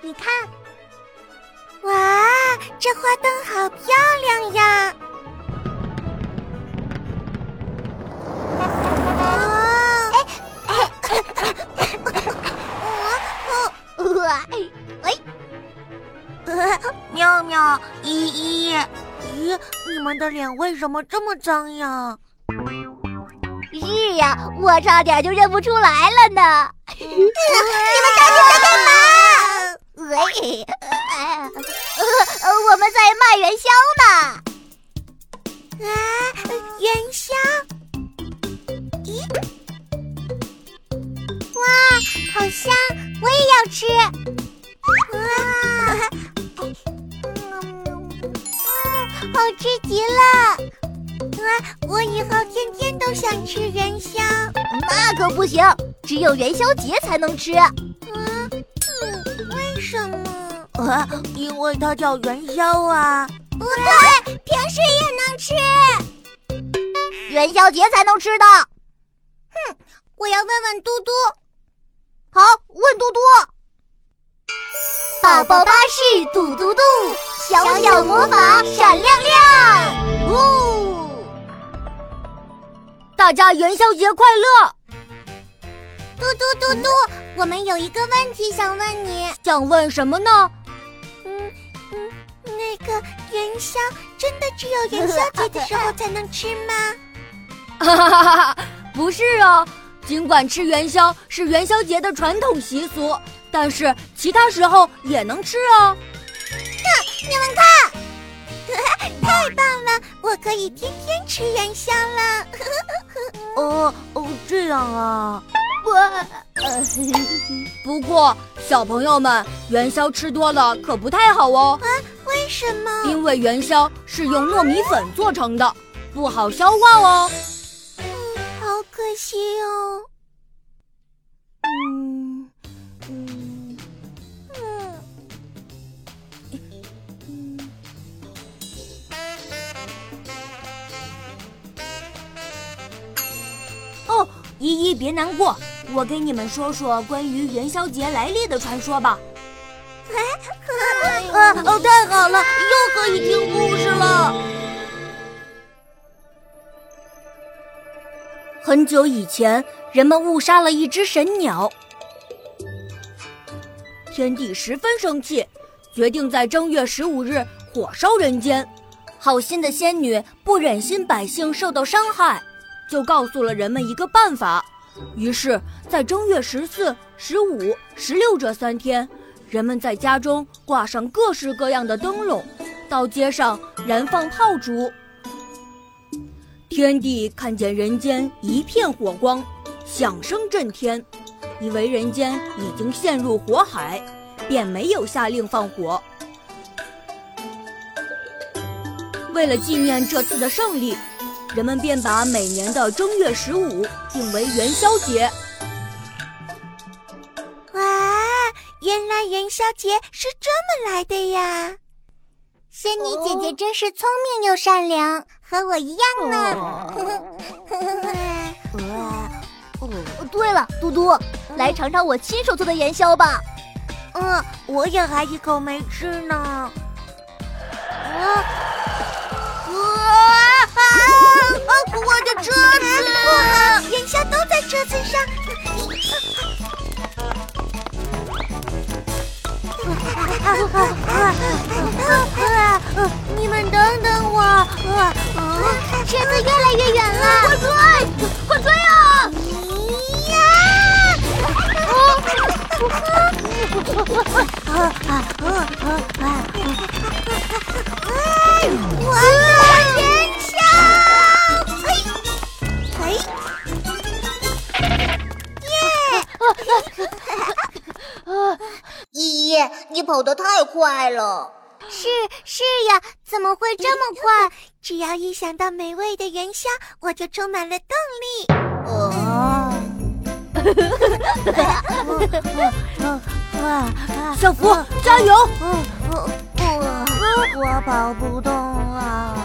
你看。哇，这花灯好漂亮呀。啊，哎哎。啊，我。妙妙，依依。咦，你们的脸为什么这么脏呀？是呀，我差点就认不出来了呢。你们在。呃，我们在卖元宵呢。啊，元宵？咦，哇，好香！我也要吃。哇，嗯，好吃极了。啊我以后天天都想吃元宵，那可不行，只有元宵节才能吃。啊，因为它叫元宵啊。不对，平时也能吃，元宵节才能吃的。哼，我要问问嘟嘟。好，问嘟嘟。宝宝巴士嘟嘟嘟，小小魔法闪亮亮。哦。大家元宵节快乐！嘟嘟嘟嘟，我们有一个问题想问你，想问什么呢？元宵真的只有元宵节的时候才能吃吗？哈 哈哈哈哈！不是啊，尽管吃元宵是元宵节的传统习俗，但是其他时候也能吃哦。看，你们看。太棒了！我可以天天吃元宵了。哦哦，这样啊。不过小朋友们，元宵吃多了可不太好哦。啊？为什么？因为元宵是用糯米粉做成的，不好消化哦。嗯，好可惜哦。哦依依，别难过，我给你们说说关于元宵节来历的传说吧。很久以前，人们误杀了一只神鸟，天帝十分生气，决定在正月十五日火烧人间。好心的仙女不忍心百姓受到伤害。就告诉了人们一个办法，于是，在正月十四、十五、十六这三天，人们在家中挂上各式各样的灯笼，到街上燃放炮竹。天帝看见人间一片火光，响声震天，以为人间已经陷入火海，便没有下令放火。为了纪念这次的胜利。人们便把每年的正月十五定为元宵节。哇，原来元宵节是这么来的呀！仙女姐姐真是聪明又善良，和我一样呢。对了，嘟嘟，来尝尝我亲手做的元宵吧。嗯，我也还一口没吃呢。啊！啊我的车子，元宵都在车子上。你们等等我，车子越来越远了，快追，快追啊！我。依依，你跑得太快了！是是呀，怎么会这么快？只要一想到美味的元宵，我就充满了动力。哦，小福，加油！我我跑不动了。